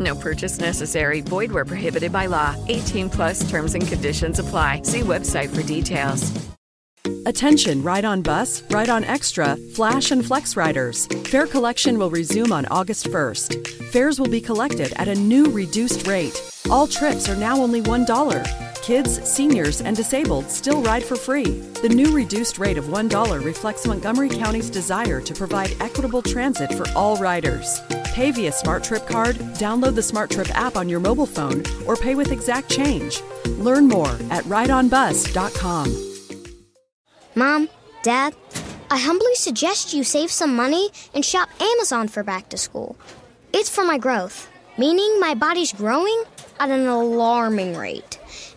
No purchase necessary. Void where prohibited by law. 18 plus terms and conditions apply. See website for details. Attention, ride on bus, ride on extra, flash, and flex riders. Fare collection will resume on August 1st. Fares will be collected at a new reduced rate. All trips are now only $1. Kids, seniors, and disabled still ride for free. The new reduced rate of $1 reflects Montgomery County's desire to provide equitable transit for all riders. Pay via SmarTrip card, download the SmarTrip app on your mobile phone, or pay with exact change. Learn more at rideonbus.com. Mom, Dad, I humbly suggest you save some money and shop Amazon for back to school. It's for my growth, meaning my body's growing at an alarming rate.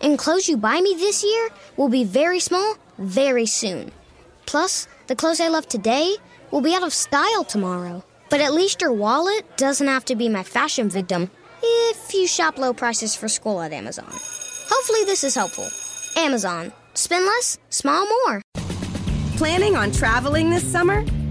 And clothes you buy me this year will be very small very soon. Plus, the clothes I love today will be out of style tomorrow. But at least your wallet doesn't have to be my fashion victim if you shop low prices for school at Amazon. Hopefully, this is helpful. Amazon. Spend less, smile more. Planning on traveling this summer?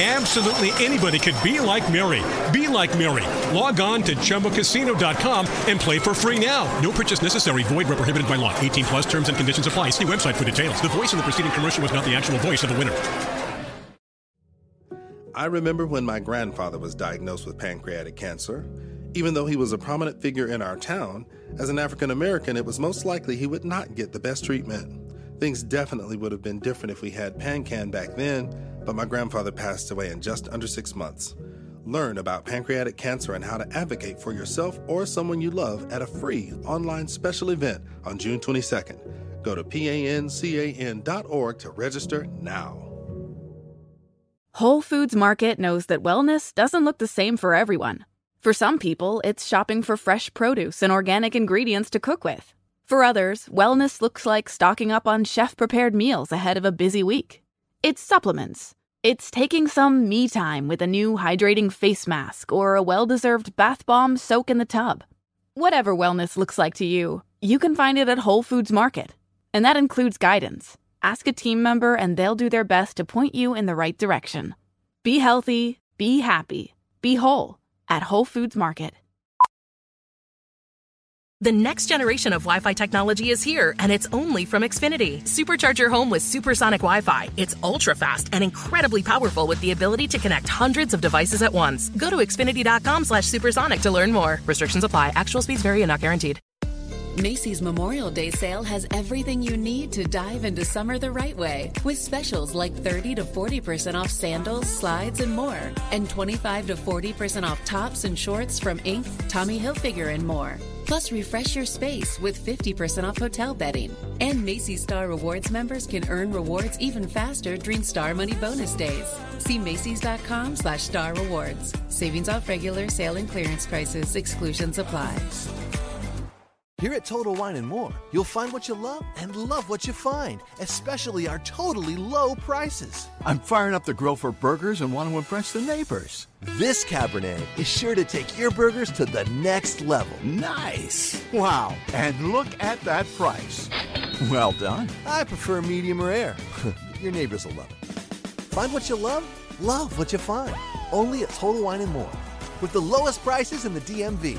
Absolutely anybody could be like Mary. Be like Mary. Log on to ChumbaCasino.com and play for free now. No purchase necessary. Void where prohibited by law. 18 plus terms and conditions apply. See website for details. The voice in the preceding commercial was not the actual voice of the winner. I remember when my grandfather was diagnosed with pancreatic cancer. Even though he was a prominent figure in our town, as an African American, it was most likely he would not get the best treatment. Things definitely would have been different if we had PanCan back then, but my grandfather passed away in just under six months. Learn about pancreatic cancer and how to advocate for yourself or someone you love at a free online special event on June 22nd. Go to pancan.org to register now. Whole Foods Market knows that wellness doesn't look the same for everyone. For some people, it's shopping for fresh produce and organic ingredients to cook with. For others, wellness looks like stocking up on chef prepared meals ahead of a busy week. It's supplements. It's taking some me time with a new hydrating face mask or a well deserved bath bomb soak in the tub. Whatever wellness looks like to you, you can find it at Whole Foods Market. And that includes guidance. Ask a team member and they'll do their best to point you in the right direction. Be healthy, be happy, be whole at Whole Foods Market. The next generation of Wi Fi technology is here, and it's only from Xfinity. Supercharge your home with supersonic Wi Fi. It's ultra fast and incredibly powerful with the ability to connect hundreds of devices at once. Go to Xfinity.com slash supersonic to learn more. Restrictions apply. Actual speeds vary and not guaranteed. Macy's Memorial Day sale has everything you need to dive into summer the right way with specials like 30 to 40% off sandals, slides, and more, and 25 to 40% off tops and shorts from Inc., Tommy Hilfiger, and more. Plus, refresh your space with 50% off hotel bedding. And Macy's Star Rewards members can earn rewards even faster during Star Money bonus days. See Macy's.com slash Star Rewards. Savings off regular sale and clearance prices. Exclusions apply. Here at Total Wine and More, you'll find what you love and love what you find, especially our totally low prices. I'm firing up the grill for burgers and want to impress the neighbors. This Cabernet is sure to take your burgers to the next level. Nice. Wow. And look at that price. Well done. I prefer medium rare. your neighbors will love it. Find what you love, love what you find. Only at Total Wine and More. With the lowest prices in the DMV.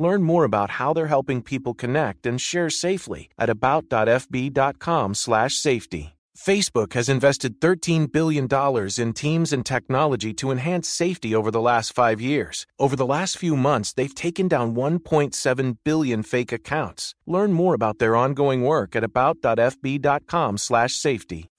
Learn more about how they're helping people connect and share safely at about.fb.com/safety. Facebook has invested $13 billion in teams and technology to enhance safety over the last five years. Over the last few months, they've taken down 1.7 billion fake accounts. Learn more about their ongoing work at about.fb.com/safety.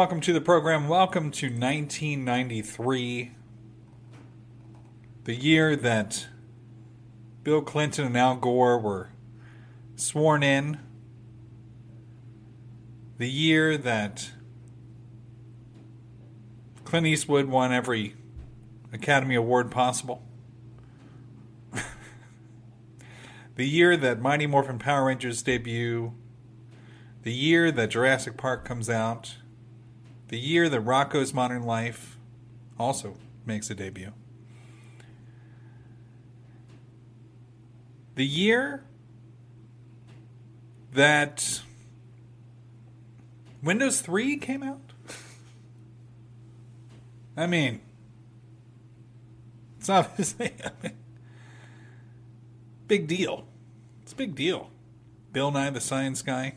welcome to the program. Welcome to 1993, the year that Bill Clinton and Al Gore were sworn in, the year that Clint Eastwood won every Academy Award possible, the year that Mighty Morphin Power Rangers debut, the year that Jurassic Park comes out the year that Rocko's Modern Life also makes a debut. The year that Windows 3 came out? I mean, it's obviously big deal. It's a big deal. Bill Nye the Science Guy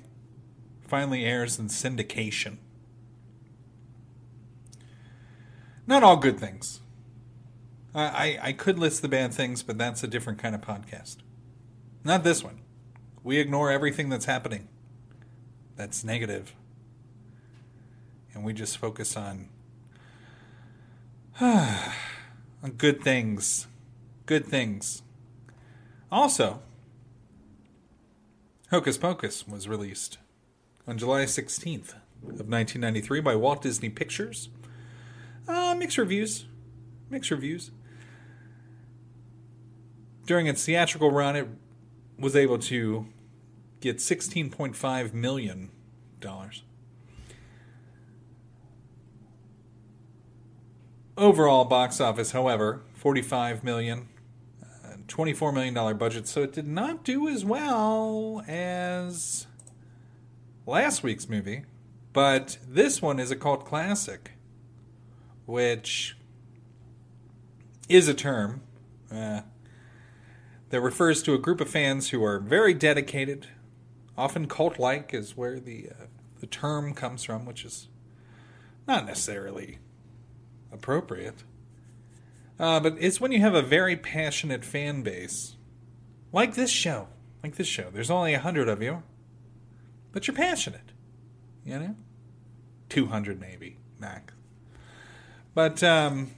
finally airs in syndication. Not all good things. I, I, I could list the bad things, but that's a different kind of podcast. Not this one. We ignore everything that's happening that's negative. And we just focus on, on good things. Good things. Also, Hocus Pocus was released on July 16th of 1993 by Walt Disney Pictures. Uh, mixed reviews. Mixed reviews. During its theatrical run, it was able to get $16.5 million. Overall box office, however, 45 million. Uh, $24 million budget, so it did not do as well as last week's movie. But this one is a cult classic which is a term uh, that refers to a group of fans who are very dedicated, Often cult like is where the, uh, the term comes from, which is not necessarily appropriate. Uh, but it's when you have a very passionate fan base, like this show. Like this show. There's only a hundred of you, but you're passionate. You know? 200 maybe, max. But um,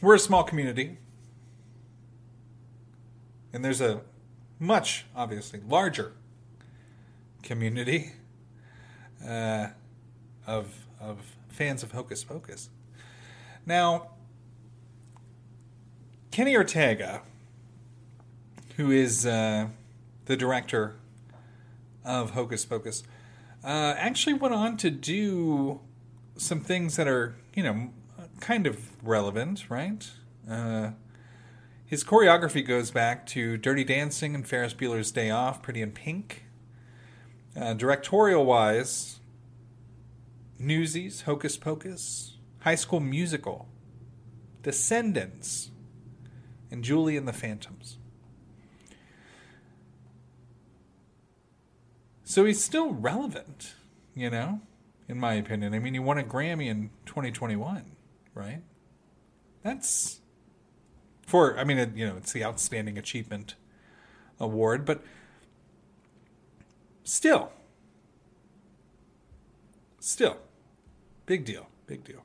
we're a small community. And there's a much, obviously, larger community uh, of, of fans of Hocus Pocus. Now, Kenny Ortega, who is uh, the director of Hocus Pocus, uh, actually went on to do some things that are, you know, kind of relevant, right? Uh, his choreography goes back to Dirty Dancing and Ferris Bueller's Day Off, Pretty in Pink. Uh, directorial wise, Newsies, Hocus Pocus, High School Musical, Descendants, and Julie and the Phantoms. So he's still relevant, you know, in my opinion. I mean, he won a Grammy in 2021, right? That's for, I mean, you know, it's the Outstanding Achievement Award, but still, still, big deal, big deal.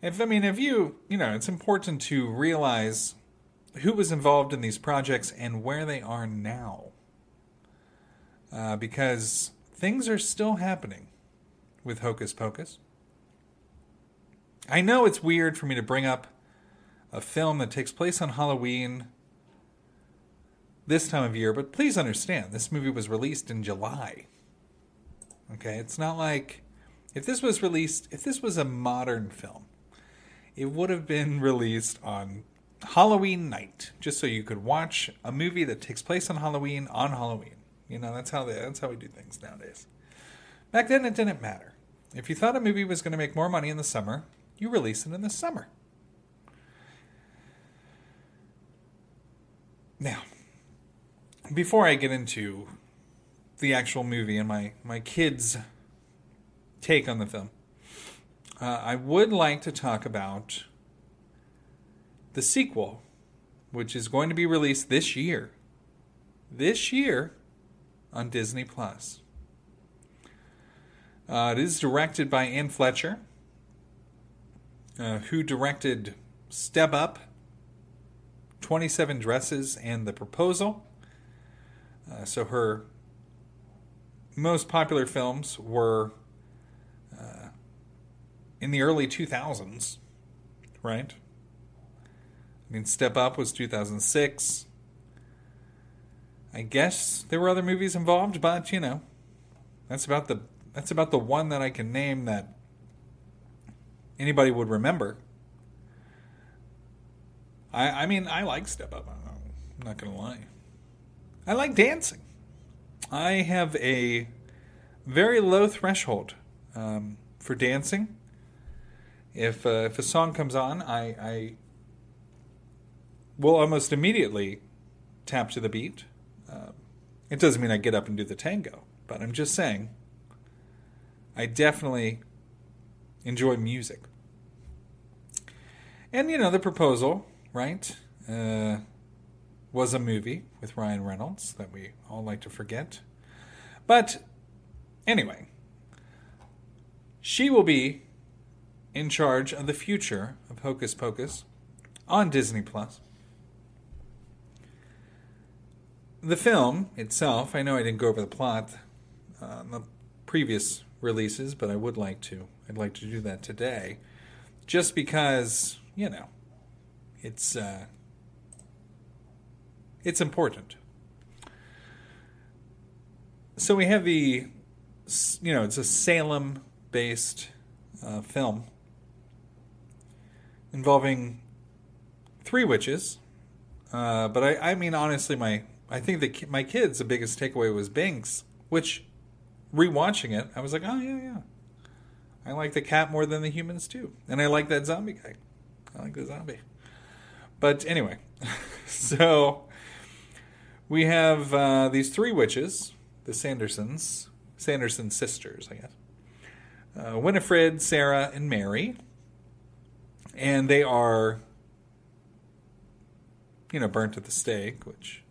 If, I mean, if you, you know, it's important to realize who was involved in these projects and where they are now uh, because things are still happening with Hocus Pocus. I know it's weird for me to bring up a film that takes place on Halloween this time of year, but please understand this movie was released in July. Okay, it's not like if this was released, if this was a modern film, it would have been released on Halloween night, just so you could watch a movie that takes place on Halloween on Halloween. You know, that's how they, that's how we do things nowadays. Back then, it didn't matter. If you thought a movie was going to make more money in the summer, you release it in the summer. Now, before I get into the actual movie and my, my kids' take on the film, uh, I would like to talk about the sequel, which is going to be released this year. This year on Disney Plus. Uh, it is directed by Anne Fletcher, uh, who directed Step Up, 27 Dresses, and The Proposal. Uh, so her most popular films were uh, in the early 2000s, right? I mean, Step Up was 2006. I guess there were other movies involved, but you know, that's about the that's about the one that I can name that anybody would remember. I I mean, I like Step Up. I'm not gonna lie. I like dancing. I have a very low threshold um, for dancing. If uh, if a song comes on, I, I will almost immediately tap to the beat. Um, it doesn't mean I get up and do the tango, but I'm just saying I definitely enjoy music. And, you know, the proposal, right, uh, was a movie with Ryan Reynolds that we all like to forget. But anyway, she will be in charge of the future of Hocus Pocus on Disney Plus the film itself, I know I didn't go over the plot uh, the previous releases, but I would like to. I'd like to do that today, just because you know, it's uh, it's important. So we have the, you know, it's a Salem-based uh, film involving three witches. Uh, but I, I mean, honestly, my I think that my kids, the biggest takeaway was Binx, which rewatching it, I was like, oh yeah, yeah. I like the cat more than the humans too, and I like that zombie guy. I like the zombie. But anyway, so we have uh, these three witches the Sandersons, Sanderson sisters, I guess. Uh, Winifred, Sarah, and Mary. And they are, you know, burnt at the stake, which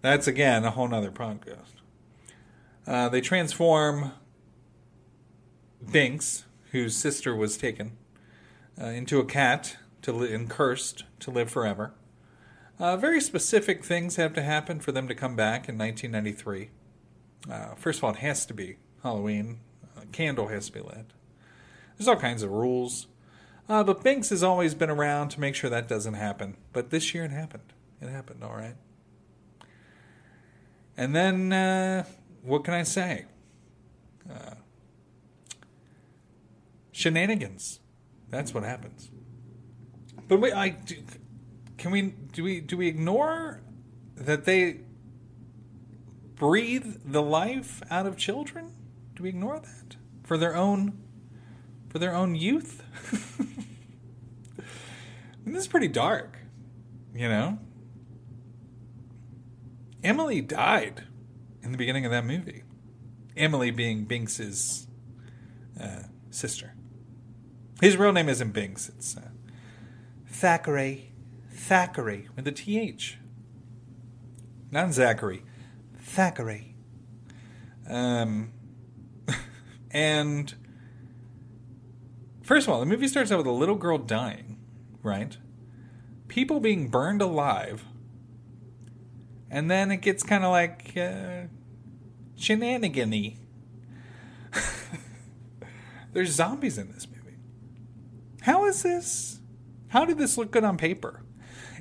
that's again a whole nother podcast. Uh, they transform Binx, whose sister was taken, uh, into a cat to li- and cursed to live forever. Uh, very specific things have to happen for them to come back in 1993. Uh, first of all, it has to be Halloween. A candle has to be lit. There's all kinds of rules. Uh, but Binx has always been around to make sure that doesn't happen. But this year it happened. It happened, all right. And then, what can I say? Uh, shenanigans. That's what happens. But wait, I do, can we do we do we ignore that they breathe the life out of children? Do we ignore that for their own for their own youth? I mean, this is pretty dark, you know. Emily died in the beginning of that movie. Emily being Binx's uh, sister. His real name isn't Binx. It's uh, Thackery. Thackery with a TH. Not Zachary. Thackery. Um, and first of all, the movie starts out with a little girl dying, right? People being burned alive. And then it gets kind of like uh, shenanigan There's zombies in this movie. How is this? How did this look good on paper?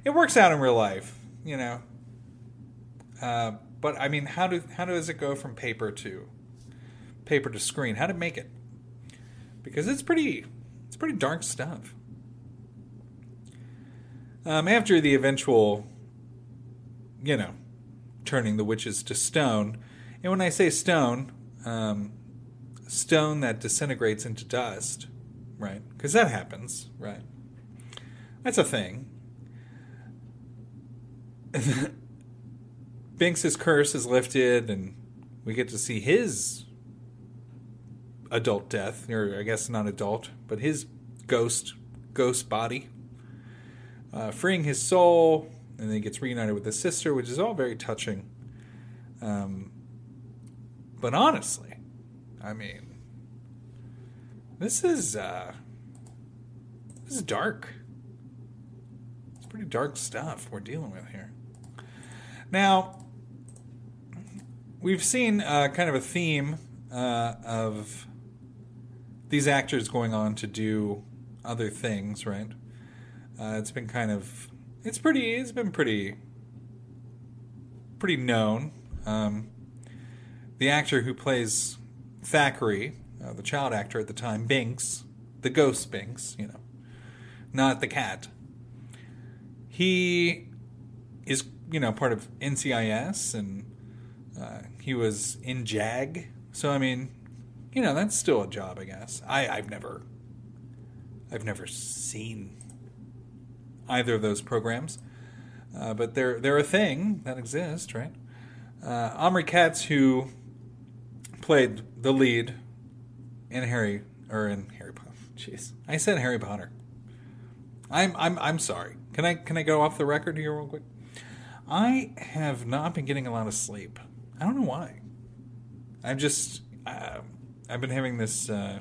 It works out in real life, you know. Uh, but I mean, how do how does it go from paper to paper to screen? How to make it? Because it's pretty it's pretty dark stuff. Um, after the eventual, you know, turning the witches to stone, and when I say stone, um, stone that disintegrates into dust, right? Because that happens, right? That's a thing. Binx's curse is lifted, and we get to see his adult death, or I guess not adult, but his ghost ghost body, uh, freeing his soul, and then he gets reunited with his sister, which is all very touching. Um, but honestly, I mean, this is uh, this is dark. It's pretty dark stuff we're dealing with here. Now, we've seen uh, kind of a theme uh, of these actors going on to do other things, right? Uh, it's been kind of, it's pretty, it's been pretty, pretty known. Um, the actor who plays Thackery, uh, the child actor at the time, Binx, the ghost Binx, you know, not the cat. He is, you know, part of NCIS and uh, he was in JAG. So, I mean, you know, that's still a job, I guess. I, I've never, I've never seen either of those programs, uh, but they're they're a thing that exists, right? Uh, Omri Katz, who played the lead in Harry or in Harry Potter. Jeez, I said Harry Potter. I'm I'm I'm sorry. Can I can I go off the record here real quick? I have not been getting a lot of sleep. I don't know why. I've just uh, I've been having this uh,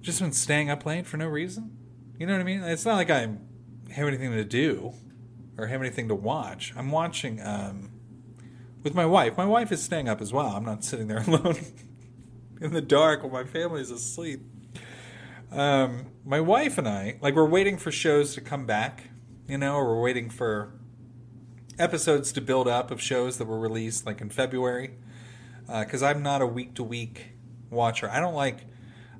just been staying up late for no reason. You know what I mean? It's not like I have anything to do or have anything to watch. I'm watching um, with my wife. My wife is staying up as well. I'm not sitting there alone in the dark while my family's asleep. Um, my wife and I, like, we're waiting for shows to come back, you know, or we're waiting for episodes to build up of shows that were released, like in February. Because uh, I'm not a week to week watcher. I don't like,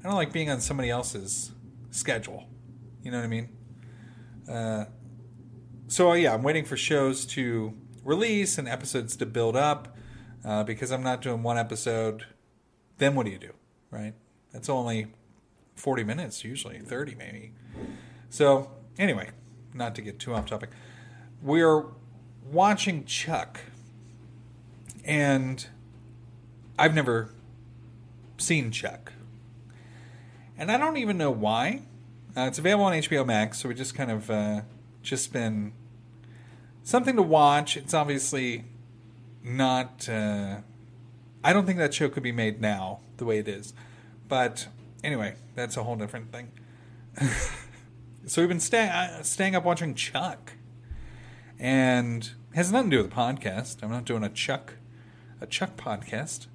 I don't like being on somebody else's schedule. You know what I mean? Uh, so yeah, I'm waiting for shows to release and episodes to build up uh, because I'm not doing one episode. Then what do you do, right? That's only 40 minutes usually, 30 maybe. So anyway, not to get too off topic, we're watching Chuck, And I've never seen Chuck. And I don't even know why. Uh, it's available on HBO Max, so we just kind of uh, just been something to watch. It's obviously not. Uh, I don't think that show could be made now the way it is, but anyway, that's a whole different thing. so we've been uh, staying up watching Chuck, and has nothing to do with the podcast. I'm not doing a Chuck, a Chuck podcast,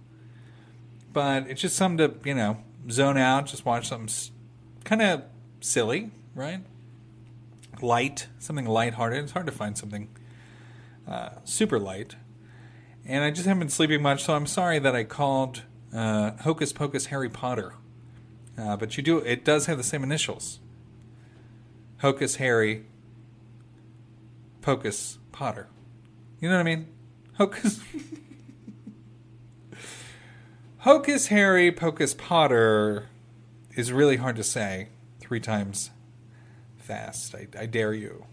but it's just something to you know zone out, just watch something kind of silly, right? Light, something lighthearted. It's hard to find something uh, super light. And I just haven't been sleeping much, so I'm sorry that I called uh, Hocus Pocus Harry Potter. Uh, but you do, it does have the same initials. Hocus Harry Pocus Potter. You know what I mean? Hocus. Hocus Harry Pocus Potter is really hard to say three times fast. I, I dare you.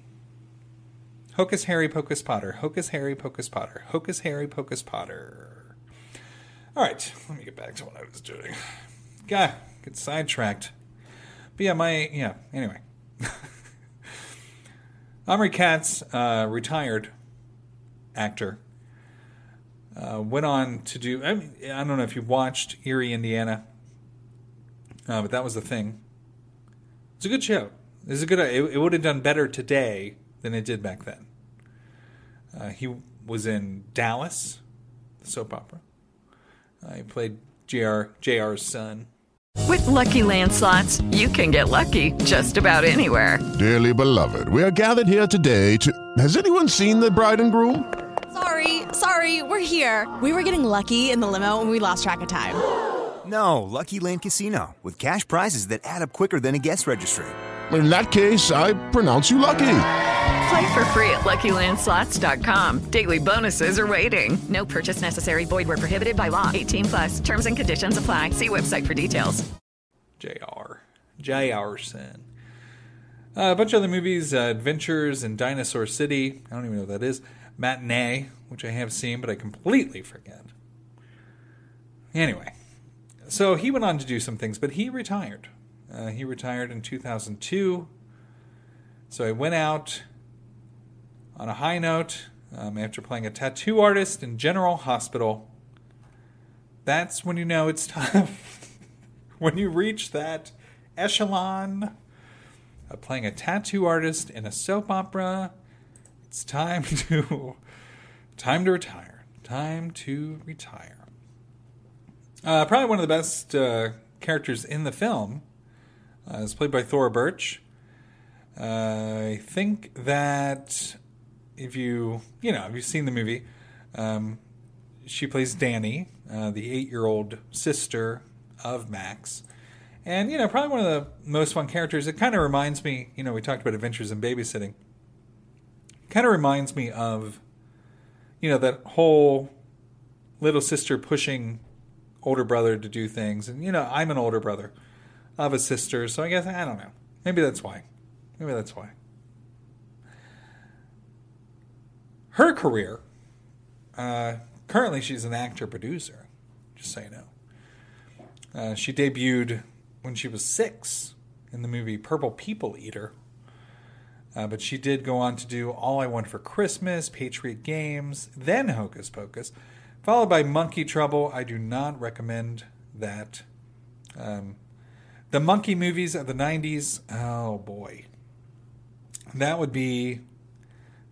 Hocus Harry Pocus Potter. Hocus Harry Pocus Potter. Hocus Harry Pocus Potter. All right, let me get back to what I was doing. God, get sidetracked. But yeah, my yeah. Anyway, Omri Katz, uh, retired actor, uh, went on to do. I, mean, I don't know if you watched Erie, Indiana, uh, but that was the thing. It's a good show. It's a good. It, it would have done better today than it did back then. Uh, he was in Dallas, the soap opera. Uh, he played JR, JR's son. With Lucky Land slots, you can get lucky just about anywhere. Dearly beloved, we are gathered here today to. Has anyone seen the bride and groom? Sorry, sorry, we're here. We were getting lucky in the limo and we lost track of time. No, Lucky Land Casino, with cash prizes that add up quicker than a guest registry. In that case, I pronounce you lucky. Play for free at LuckyLandSlots.com. Daily bonuses are waiting. No purchase necessary. Void where prohibited by law. 18 plus. Terms and conditions apply. See website for details. JR. JR's son. Uh, a bunch of other movies, uh, Adventures in Dinosaur City. I don't even know what that is. Matinee, which I have seen, but I completely forget. Anyway, so he went on to do some things, but he retired. Uh, he retired in 2002. So I went out on a high note um, after playing a tattoo artist in General Hospital. That's when you know it's time. when you reach that echelon of playing a tattoo artist in a soap opera, it's time to time to retire. Time to retire. Uh, probably one of the best uh, characters in the film uh, is played by Thora Birch. Uh, I think that if you you know if you've seen the movie, um, she plays Danny, uh, the eight-year-old sister of Max, and you know probably one of the most fun characters. It kind of reminds me, you know, we talked about Adventures in Babysitting. Kind of reminds me of, you know, that whole little sister pushing older brother to do things, and you know I'm an older brother of a sister, so I guess I don't know. Maybe that's why. Maybe that's why. Her career, uh, currently she's an actor producer, just so you know. Uh, she debuted when she was six in the movie Purple People Eater. Uh, but she did go on to do All I Want for Christmas, Patriot Games, then Hocus Pocus, followed by Monkey Trouble. I do not recommend that. Um, the monkey movies of the 90s, oh boy. That would be,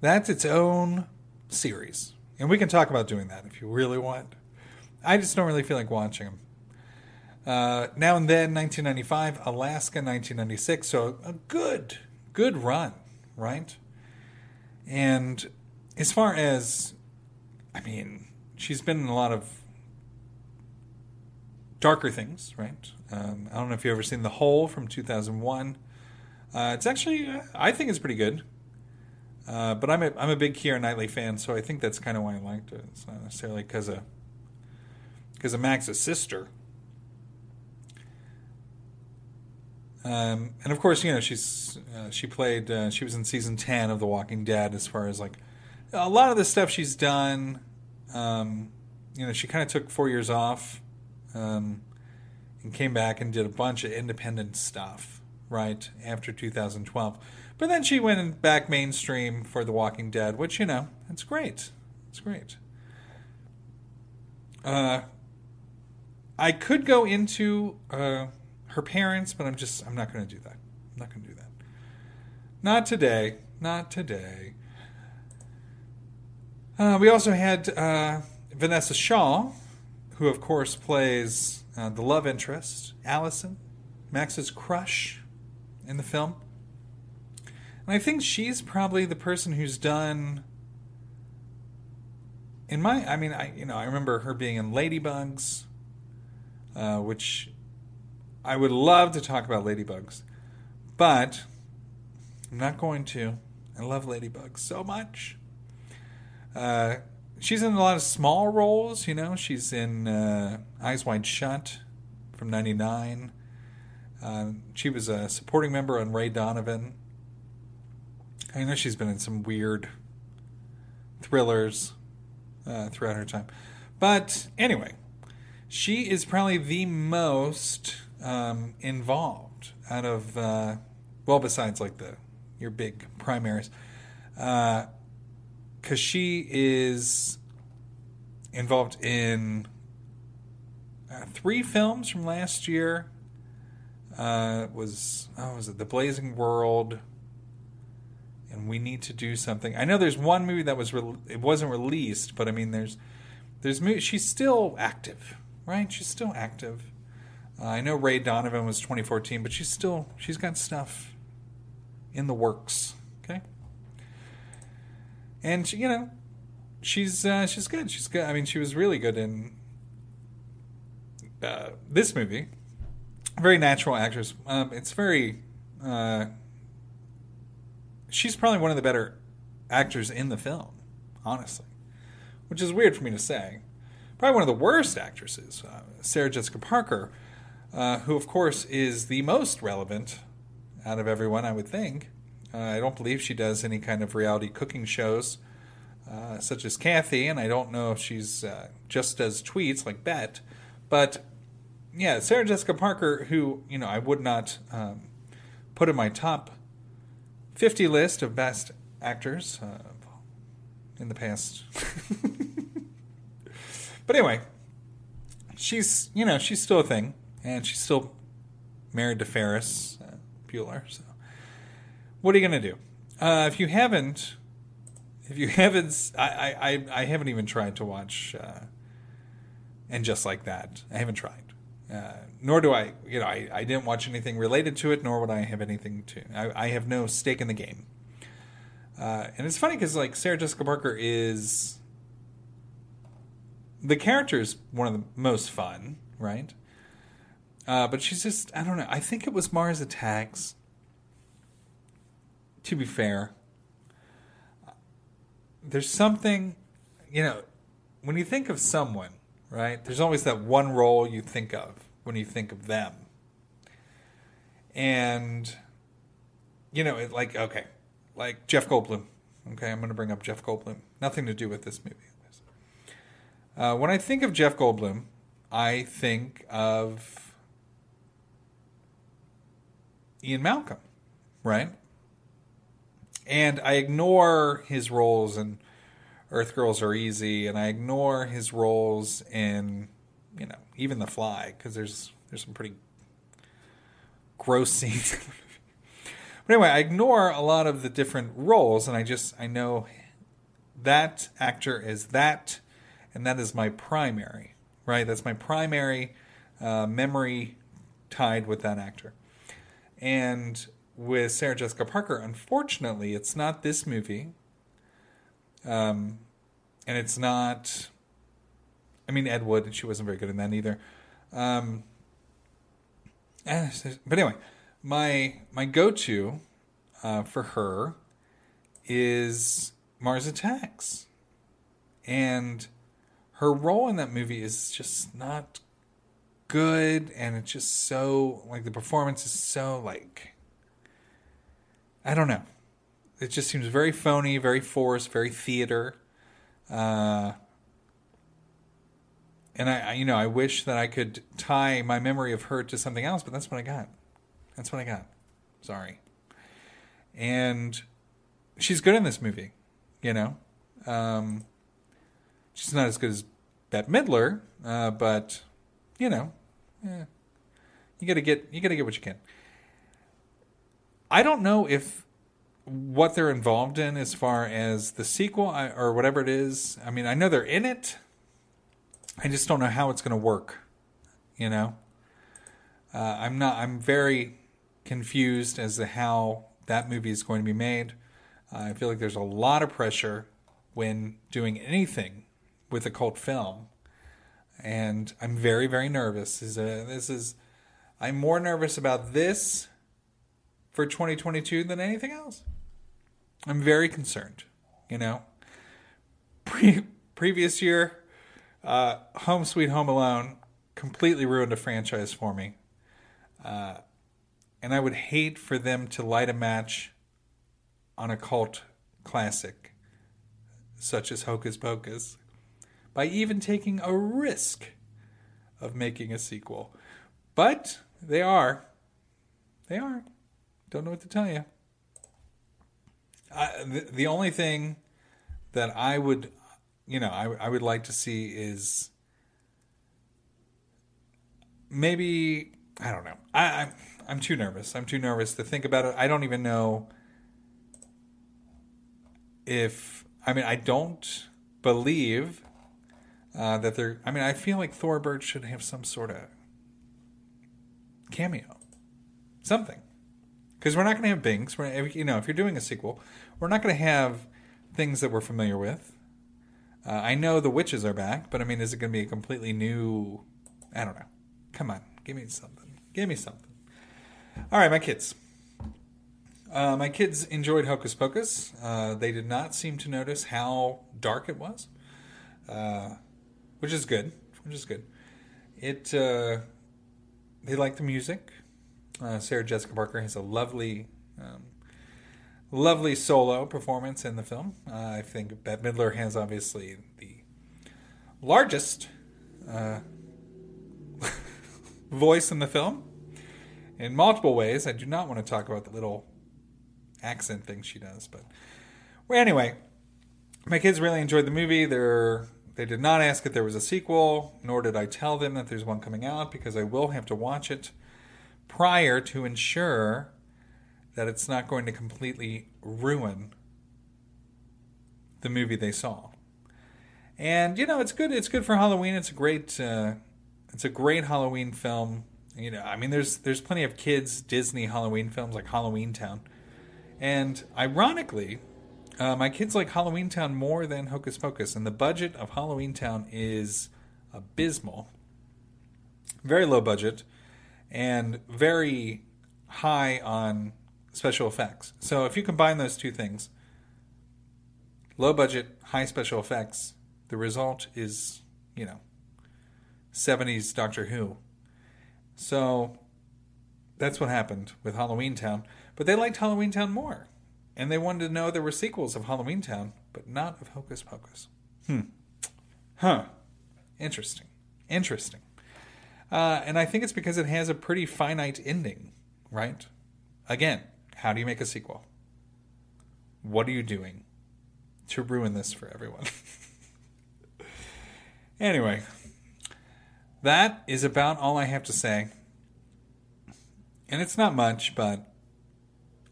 that's its own series. And we can talk about doing that if you really want. I just don't really feel like watching them. Uh, now and then, 1995, Alaska, 1996. So a good, good run, right? And as far as, I mean, she's been in a lot of darker things, right? Um, I don't know if you've ever seen The Hole from 2001. Uh, it's actually, I think it's pretty good. Uh, but I'm a, I'm a big Keira Knightley fan, so I think that's kind of why I liked it. It's not necessarily because of because of Max's sister. Um, and of course, you know she's uh, she played uh, she was in season ten of The Walking Dead. As far as like a lot of the stuff she's done, um, you know, she kind of took four years off um, and came back and did a bunch of independent stuff, right, after 2012. But then she went back mainstream for The Walking Dead, which, you know, it's great. It's great. Uh, I could go into uh, her parents, but I'm just, I'm not going to do that. I'm not going to do that. Not today. Not today. Uh, we also had uh, Vinessa Shaw, who, of course, plays uh, the love interest, Allison, Max's crush in the film. And I think she's probably the person who's done. In my, I mean, I you know, I remember her being in Ladybugs, uh, which I would love to talk about Ladybugs, but I'm not going to. I love Ladybugs so much. Uh, she's in a lot of small roles, you know. She's in uh, Eyes Wide Shut from '99. Uh, she was a supporting member on Ray Donovan. I know she's been in some weird thrillers uh, throughout her time. But anyway, she is probably the most um, involved out of, uh, well, besides like the your big primaries. Uh, because she is involved in uh, three films from last year. Uh, was oh was it The Blazing World? And we need to do something. I know there's one movie that was re- it wasn't released, but I mean there's there's she's still active, right? She's still active. Uh, I know Ray Donovan was 2014, but she's still she's got stuff in the works and you know, she's uh, she's good. She's good. I mean, she was really good in uh, this movie. Very natural actress. Um, it's very. Uh, she's probably one of the better actors in the film, honestly, which is weird for me to say. Probably one of the worst actresses, uh, Sarah Jessica Parker, uh, who of course is the most relevant out of everyone, I would think. Uh, I don't believe she does any kind of reality cooking shows, uh, such as Kathy, and I don't know if she's uh, just does tweets like Bette. But yeah, Sarah Jessica Parker, who you know I would not um, put in my top fifty list of best actors uh, in the past. but anyway, she's you know she's still a thing, and she's still married to Ferris uh, Bueller. So what are you to do? Uh, if you haven't, if you haven't, I, I, I haven't even tried to watch, uh, and just like that, I haven't tried. Uh, nor do I, you know, I, I didn't watch anything related to it, nor would I have anything to. I, I have no stake in the game. Uh, and it's funny because like Sarah Jessica Parker is the character is one of the most fun, right? Uh, but she's just I don't know. I think it was Mars Attacks to be fair, there's something, you know, when you think of someone, right, there's always that one role you think of when you think of them. And, you know, it, like, okay, like Jeff Goldblum. Okay, I'm going to bring up Jeff Goldblum. Nothing to do with this movie. Uh, when I think of Jeff Goldblum, I think of Ian Malcolm, right? And I ignore his roles in Earth Girls Are Easy, and I ignore his roles in, you know, even The Fly because there's there's some pretty gross scenes. but anyway, I ignore a lot of the different roles, and I just I know that actor is that, and that is my primary, right? That's my primary uh, memory tied with that actor, and with Sarah Jessica Parker. Unfortunately, it's not this movie. Um, and it's not. I mean, Ed Wood, and she wasn't very good in that either. Um, eh, but anyway, my my go to uh, for her is Mars Attacks, and her role in that movie is just not good, and it's just so like the performance is so like I don't know. It just seems very phony, very forced, very theater. Uh, and I, I, you know, I wish that I could tie my memory of her to something else, but that's what I got. That's what I got. Sorry. And she's good in this movie, you know. Um, she's not as good as Bette Midler, uh, but you know, yeah, you gotta get you gotta get what you can. I don't know if what they're involved in as far as the sequel or whatever it is. I mean, I know they're in it. I just don't know how it's going to work. You know, uh, I'm not. I'm very confused as to how that movie is going to be made. Uh, I feel like there's a lot of pressure when doing anything with a cult film, and I'm very, very nervous. Is this is I'm more nervous about this for 2022 than anything else. I'm very concerned. You know, Pre- previous year, uh, Home Sweet Home Alone completely ruined a franchise for me. Uh, and I would hate for them to light a match on a cult classic such as Hocus Pocus by even taking a risk of making a sequel. But they are. They are. Don't know what to tell you. I, the, the only thing that I would, you know, I, I would like to see is maybe I don't know. I, I'm I'm too nervous. I'm too nervous to think about it. I don't even know if I mean I don't believe uh, that they're. I mean I feel like Thora Birch should have some sort of cameo, something because we're not going to have Binx. We're, you know, if you're doing a sequel, we're not going to have things that we're familiar with. Uh, I know the witches are back, but I mean, is it going to be a completely new? I don't know. Come on, give me something. Give me something. All right, my kids. Uh, my kids enjoyed Hocus Pocus. Uh, they did not seem to notice how dark it was, uh, which is good. Which is good. It. Uh, they like the music. Uh, Sarah Jessica Parker has a lovely, um, lovely solo performance in the film. Uh, I think Bette Midler has obviously the largest uh, voice in the film in multiple ways. I do not want to talk about the little accent thing she does, but well, anyway, my kids really enjoyed the movie. They're they did not ask if there was a sequel, nor did I tell them that there's one coming out because I will have to watch it prior to ensure that it's not going to completely ruin the movie they saw. And you know, it's good. It's good for Halloween. It's a great. Uh, it's a great Halloween film. You know, I mean, there's there's plenty of kids Disney Halloween films like Halloweentown, and ironically, uh, my kids like Halloweentown more than Hocus Pocus, and the budget of Halloweentown is abysmal. Very low budget and very high on special effects. So if you combine those two things, low budget, high special effects, the result is, you know, 70s Doctor Who. So that's what happened with Halloweentown. But they liked Halloweentown more. And they wanted to know there were sequels of Halloweentown, but not of Hocus Pocus. Hmm. Huh. Interesting. Interesting. Uh, and I think it's because it has a pretty finite ending, right? Again, how do you make a sequel? What are you doing to ruin this for everyone? anyway, that is about all I have to say. And it's not much, but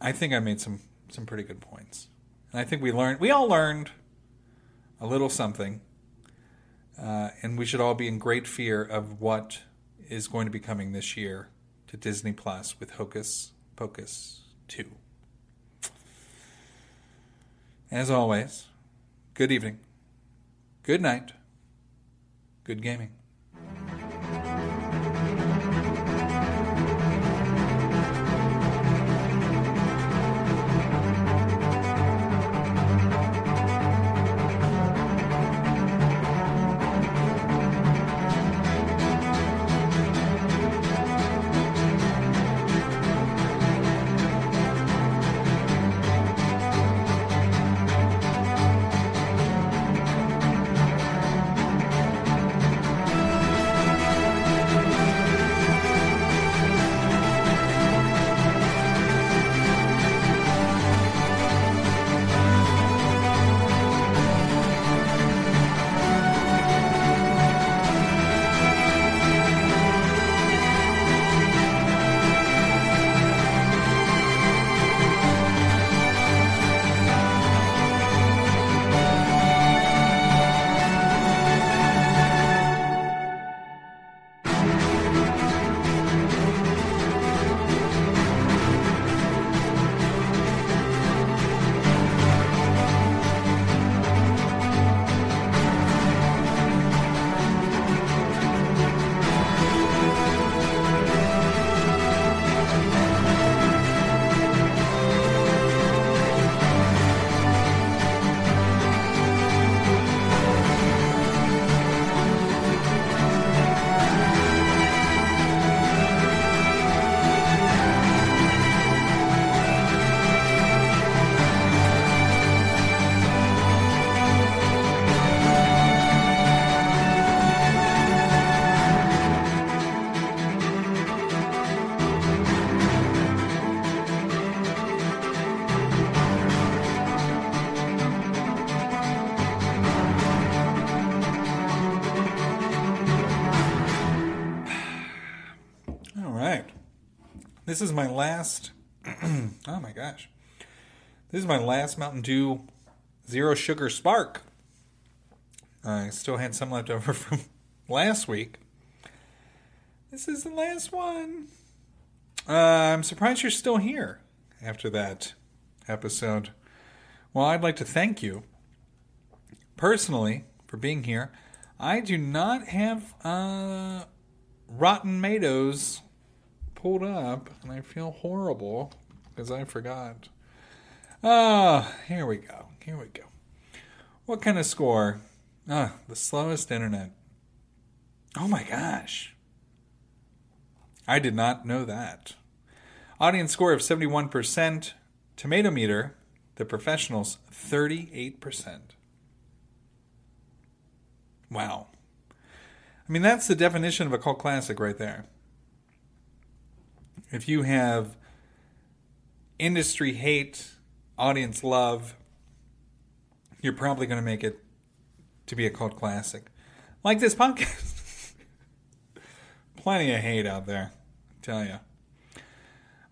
I think I made some some pretty good points. And I think we learned we all learned a little something. Uh, and we should all be in great fear of what is going to be coming this year to Disney Plus with Hocus Pocus 2. As always, good evening, good night, good gaming. This is my last. oh my gosh. This is my last Mountain Dew Zero Sugar Spark. I still had some left over from last week. This is the last one. Uh, I'm surprised you're still here after that episode. Well, I'd like to thank you personally for being here. I do not have uh, Rotten Tomatoes pulled up, and I feel horrible because I forgot. Ah, oh, here we go. Here we go. What kind of score? Ah, the slowest internet. Oh my gosh. I did not know that. Audience score of 71%. Tomato meter, the professionals, 38%. Wow. I mean, that's the definition of a cult classic right there. If you have industry hate, audience love, you're probably going to make it to be a cult classic. Like this podcast. Plenty of hate out there, I tell you.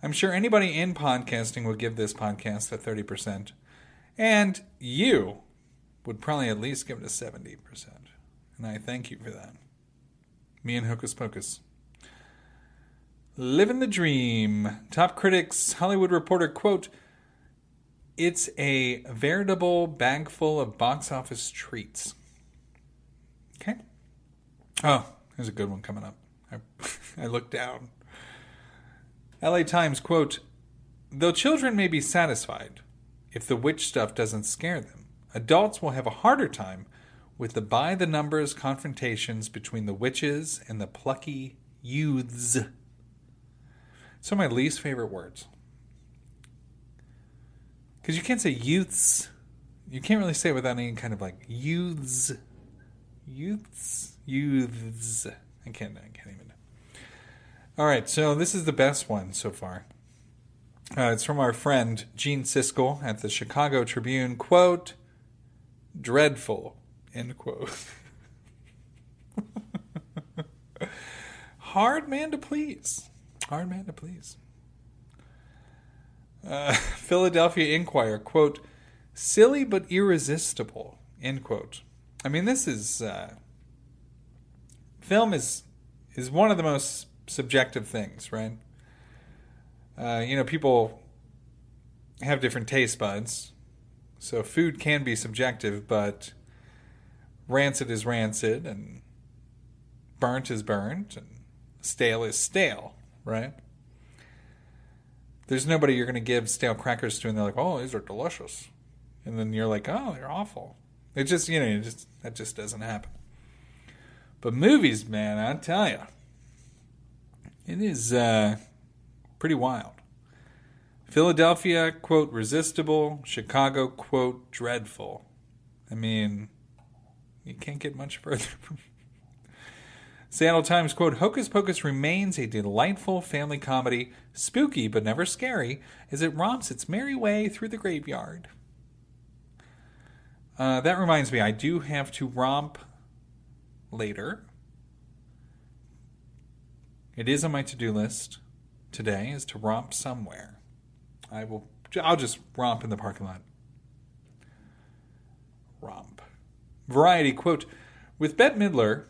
I'm sure anybody in podcasting would give this podcast a 30%. And you would probably at least give it a 70%. And I thank you for that. Me and Hocus Pocus. Living the dream. Top critics, Hollywood Reporter quote, It's a veritable bag full of box office treats. Okay. Oh, there's a good one coming up. I, I looked down. LA Times quote, Though children may be satisfied if the witch stuff doesn't scare them, adults will have a harder time with the by the numbers confrontations between the witches and the plucky youths. Some of my least favorite words. Because you can't say youths. You can't really say it without any kind of like youths. Youths. Youths. I can't, I can't even. All right, so this is the best one so far. Uh, it's from our friend Gene Siskel at the Chicago Tribune. Quote, dreadful End quote. Hard man to please. Hard man to please. Uh, Philadelphia Inquirer, quote, silly but irresistible, end quote. I mean, this is, uh, film is, is one of the most subjective things, right? Uh, you know, people have different taste buds. So food can be subjective, but rancid is rancid and burnt is burnt and stale is stale, right? There's nobody you're going to give stale crackers to and they're like, "Oh, these are delicious." And then you're like, "Oh, they're awful." It just, you know, it just that just doesn't happen. But movies, man, I tell you, it is uh, pretty wild. Philadelphia, quote, resistible. Chicago, quote, dreadful. I mean, you can't get much further. Seattle Times quote Hocus Pocus remains a delightful family comedy, spooky but never scary, as it romps its merry way through the graveyard. Uh, that reminds me, I do have to romp later. It is on my to do list today, is to romp somewhere. I will. I'll just romp in the parking lot. Romp. Variety, quote, with Bette Midler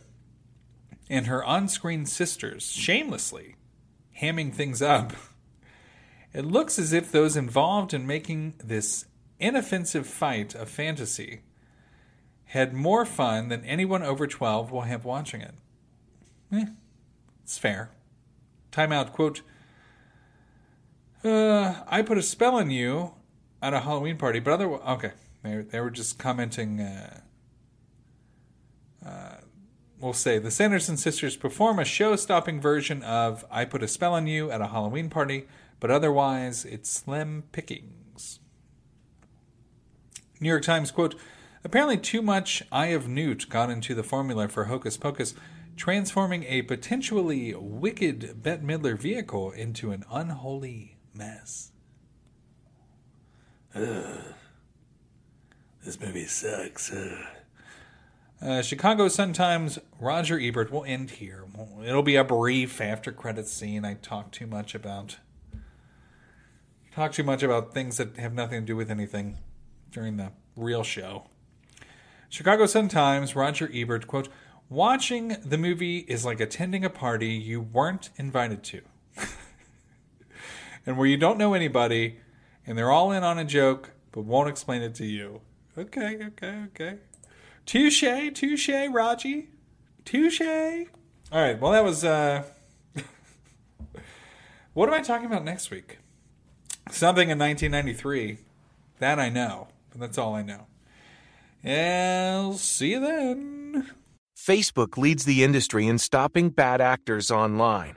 and her on screen sisters shamelessly hamming things up, it looks as if those involved in making this inoffensive fight of fantasy had more fun than anyone over 12 will have watching it. Eh, it's fair. Timeout, quote, uh, I put a spell on you at a Halloween party, but other okay, they, they were just commenting uh, uh, we'll say the Sanderson sisters perform a show stopping version of I Put a Spell on You at a Halloween party, but otherwise it's slim pickings. New York Times quote Apparently, too much Eye of Newt got into the formula for Hocus Pocus, transforming a potentially wicked Bette Midler vehicle into an unholy mess. Ugh. This movie sucks. Ugh. Uh, Chicago Sun-Times Roger Ebert will end here. It'll be a brief after credits scene. I talk too much about talk too much about things that have nothing to do with anything during the real show. Chicago Sun-Times, Roger Ebert, quote, Watching the movie is like attending a party you weren't invited to. and where you don't know anybody and they're all in on a joke but won't explain it to you. Okay, okay, okay. Touche, touche, Raji. Touche. All right, well, that was. uh What am I talking about next week? Something in 1993. That I know, but that's all I know. I'll see you then. Facebook leads the industry in stopping bad actors online.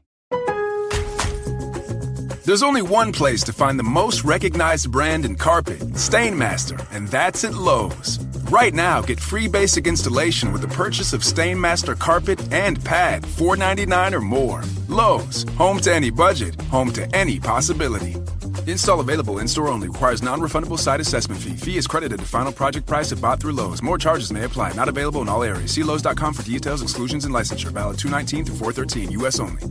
There's only one place to find the most recognized brand in carpet, Stainmaster, and that's at Lowe's. Right now, get free basic installation with the purchase of Stainmaster carpet and pad, $4.99 or more. Lowe's, home to any budget, home to any possibility. Install available in store only. Requires non refundable site assessment fee. Fee is credited to final project price if bought through Lowe's. More charges may apply. Not available in all areas. See Lowe's.com for details, exclusions, and licensure. Valid 219 through 413, U.S. only.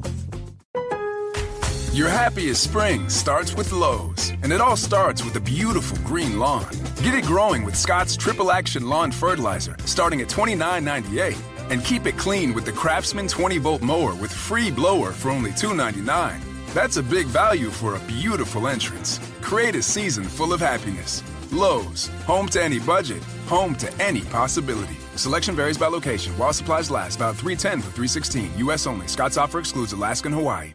Your happiest spring starts with Lowe's, and it all starts with a beautiful green lawn. Get it growing with Scott's Triple Action Lawn Fertilizer, starting at $29.98. And keep it clean with the Craftsman 20 volt mower with free blower for only $2.99. That's a big value for a beautiful entrance. Create a season full of happiness. Lowe's, home to any budget, home to any possibility. Selection varies by location. While supplies last, about 310 through 316. U.S. only. Scott's offer excludes Alaska and Hawaii.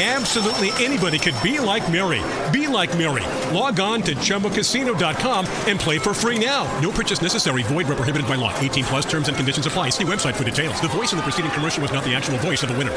Absolutely anybody could be like Mary. Be like Mary. Log on to ChumbaCasino.com and play for free now. No purchase necessary. Void where prohibited by law. 18 plus terms and conditions apply. See website for details. The voice in the preceding commercial was not the actual voice of the winner.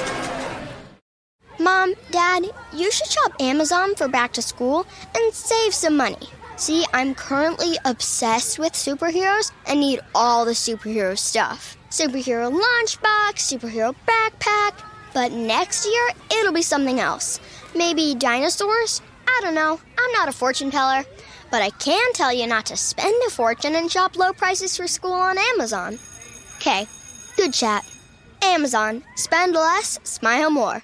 Mom, Dad, you should shop Amazon for back to school and save some money. See, I'm currently obsessed with superheroes and need all the superhero stuff. Superhero lunchbox, superhero backpack. But next year, it'll be something else. Maybe dinosaurs? I don't know. I'm not a fortune teller. But I can tell you not to spend a fortune and shop low prices for school on Amazon. Okay, good chat. Amazon. Spend less, smile more.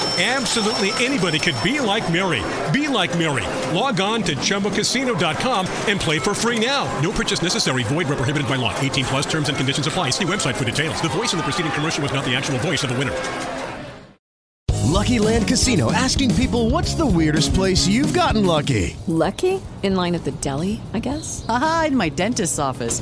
Absolutely anybody could be like Mary. Be like Mary. Log on to ChumbaCasino.com and play for free now. No purchase necessary. Void where prohibited by law. 18 plus terms and conditions apply. See website for details. The voice in the preceding commercial was not the actual voice of the winner. Lucky Land Casino asking people what's the weirdest place you've gotten lucky? Lucky? In line at the deli, I guess? Aha, in my dentist's office.